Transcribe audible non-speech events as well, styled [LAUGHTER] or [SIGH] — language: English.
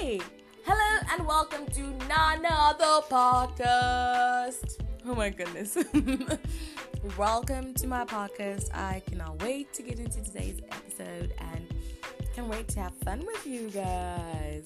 Hello and welcome to Nana the podcast. Oh my goodness. [LAUGHS] welcome to my podcast. I cannot wait to get into today's episode and can't wait to have fun with you guys.